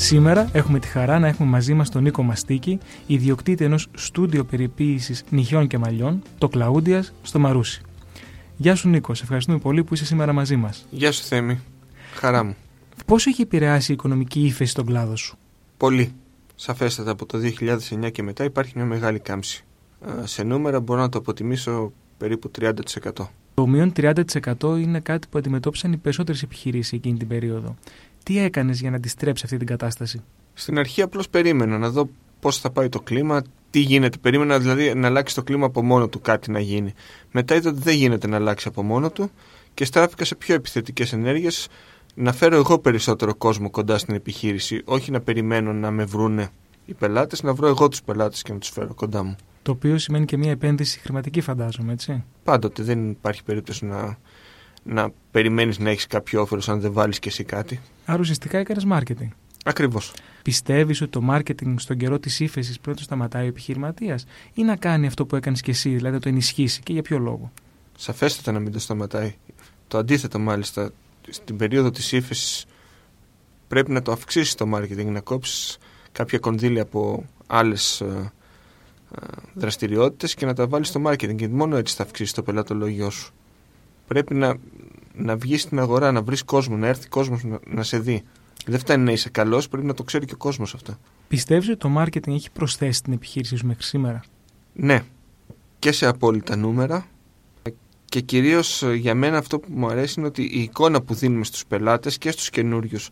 Σήμερα έχουμε τη χαρά να έχουμε μαζί μας τον Νίκο Μαστίκη, ιδιοκτήτη ενός στούντιο περιποίησης νυχιών και μαλλιών, το Κλαούντιας, στο Μαρούσι. Γεια σου Νίκο, σε ευχαριστούμε πολύ που είσαι σήμερα μαζί μας. Γεια σου Θέμη, χαρά μου. Πόσο έχει επηρεάσει η οικονομική ύφεση στον κλάδο σου; Πολύ. Σαφέστατα από το 2009 και μετά υπάρχει μια μεγάλη κάμψη. Σε νούμερα μπορώ να το αποτιμήσω περίπου 30%. Το μείον 30% είναι κάτι που αντιμετώπισαν οι περισσότερες επιχειρήσεις εκείνη την περίοδο. Τι έκανες για να αντιστρέψει αυτή την κατάσταση; Στην αρχή απλώς περίμενα να δω πώς θα πάει το κλίμα, τι γίνεται. Περίμενα δηλαδή να αλλάξει το κλίμα από μόνο του κάτι να γίνει. Μετά είδα ότι δεν γίνεται να αλλάξει από μόνο του και στράφηκα σε πιο επιθετικές ενέργειες να φέρω εγώ περισσότερο κόσμο κοντά στην επιχείρηση. Όχι να περιμένω να με βρούνε οι πελάτες, να βρω εγώ τους πελάτες και να τους φέρω κοντά μου. Το οποίο σημαίνει και μια επένδυση χρηματική, φαντάζομαι, έτσι. Πάντοτε δεν υπάρχει περίπτωση να, να περιμένεις να έχεις κάποιο όφελος αν δεν βάλεις και εσύ κάτι. Άρα ουσιαστικά έκανες marketing. Ακριβώς. Πιστεύεις ότι το marketing στον καιρό της ύφεσης πρέπει να το σταματάει ο επιχειρηματίας ή να κάνει αυτό που έκανες και εσύ, δηλαδή να το ενισχύσει και για ποιο λόγο; Σαφέστατα να μην το σταματάει. Το αντίθετο μάλιστα. Στην περίοδο της ύφεσης πρέπει να το αυξήσεις το marketing, να κόψεις κάποια κονδύλια από άλλες δραστηριότητες και να τα βάλεις στο marketing. Γιατί μόνο έτσι θα αυξήσεις το πελατολόγιο σου. Πρέπει να, να βγεις στην αγορά, να βρεις κόσμο, να έρθει κόσμος να, να σε δει. Δεν φτάνει να είσαι καλός, πρέπει να το ξέρει και ο κόσμος αυτό. Πιστεύεις ότι το marketing έχει προσθέσει την επιχείρησή σου μέχρι σήμερα; Ναι. Και σε απόλυτα νούμερα. Και κυρίως για μένα αυτό που μου αρέσει είναι ότι η εικόνα που δίνουμε στους πελάτες και στους καινούριους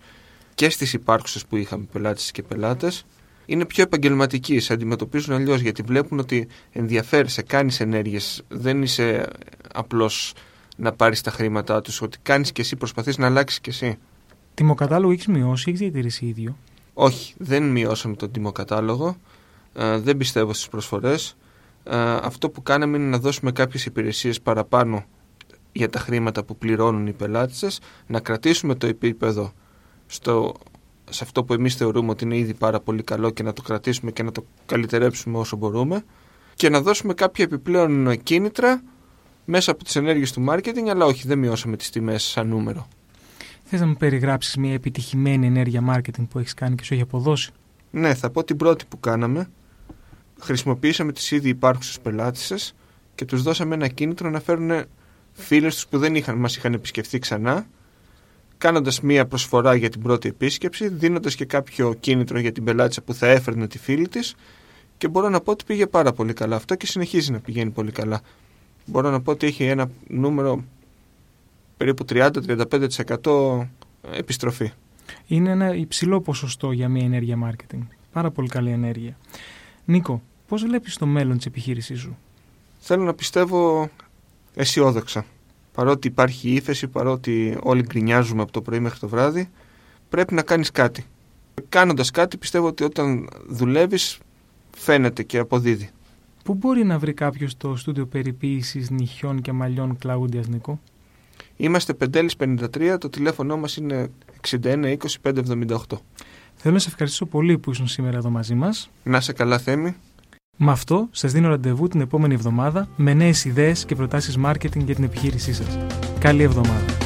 και στις υπάρχουσες που είχαμε πελάτες και πελάτες είναι πιο επαγγελματικοί. Σε αντιμετωπίζουν αλλιώς γιατί βλέπουν ότι ενδιαφέρεσαι, κάνεις ενέργειες. Δεν είσαι απλώς να πάρεις τα χρήματά τους, ότι κάνεις και εσύ, προσπαθείς να αλλάξεις και εσύ. Τιμοκατάλογο έχεις μειώσει, έχεις διατηρήσει ίδιο; Όχι, δεν μειώσαμε τον τιμοκατάλογο. Ε, δεν πιστεύω στις προσφορές. Ε, αυτό που κάναμε είναι να δώσουμε κάποιες υπηρεσίες παραπάνω για τα χρήματα που πληρώνουν οι πελάτε να κρατήσουμε το επίπεδο στο, σε αυτό που εμείς θεωρούμε ότι είναι ήδη πάρα πολύ καλό και να το κρατήσουμε και να το καλυτερέψουμε όσο μπορούμε και να δώσουμε κάποια επιπλέον κίνητρα μέσα από τις ενέργειες του marketing αλλά όχι δεν μειώσαμε τις τιμές σαν νούμερο. Θες να μου περιγράψεις μια επιτυχημένη ενέργεια marketing που έχεις κάνει και σου έχει αποδώσει; Ναι, θα πω την πρώτη που κάναμε. Χρησιμοποίησαμε τις ήδη υπάρχουσες πελάτησες και τους δώσαμε ένα κίνητρο να φέρουν φίλους τους που δεν είχαν, μας είχαν επισκεφθεί ξανά κάνοντας μία προσφορά για την πρώτη επίσκεψη, δίνοντας και κάποιο κίνητρο για την πελάτησα που θα έφερνε τη φίλη της και μπορώ να πω ότι πήγε πάρα πολύ καλά αυτό και συνεχίζει να πηγαίνει πολύ καλά. Μπορώ να πω ότι έχει ένα νούμερο περίπου 30-35% επιστροφή. Είναι ένα υψηλό ποσοστό για μια ενέργεια marketing. Πάρα πολύ καλή ενέργεια. Νίκο, πώς βλέπεις το μέλλον της επιχείρησής σου; Θέλω να πιστεύω αισιόδοξα παρότι υπάρχει ύφεση, παρότι όλοι γκρινιάζουμε από το πρωί μέχρι το βράδυ, πρέπει να κάνεις κάτι. Κάνοντας κάτι πιστεύω ότι όταν δουλεύεις φαίνεται και αποδίδει. Πού μπορεί να βρει κάποιος το στούντιο περιποίησης νυχιών και μαλλιών Κλαούντιας Νίκο; Είμαστε Πεντέλης 53, το τηλέφωνο μας είναι 61 20 578. Θέλω να σε ευχαριστήσω πολύ που ήσουν σήμερα εδώ μαζί μας. Να σε καλά Θέμη. Με αυτό σας δίνω ραντεβού την επόμενη εβδομάδα με νέες ιδέες και προτάσεις marketing για την επιχείρησή σας. Καλή εβδομάδα.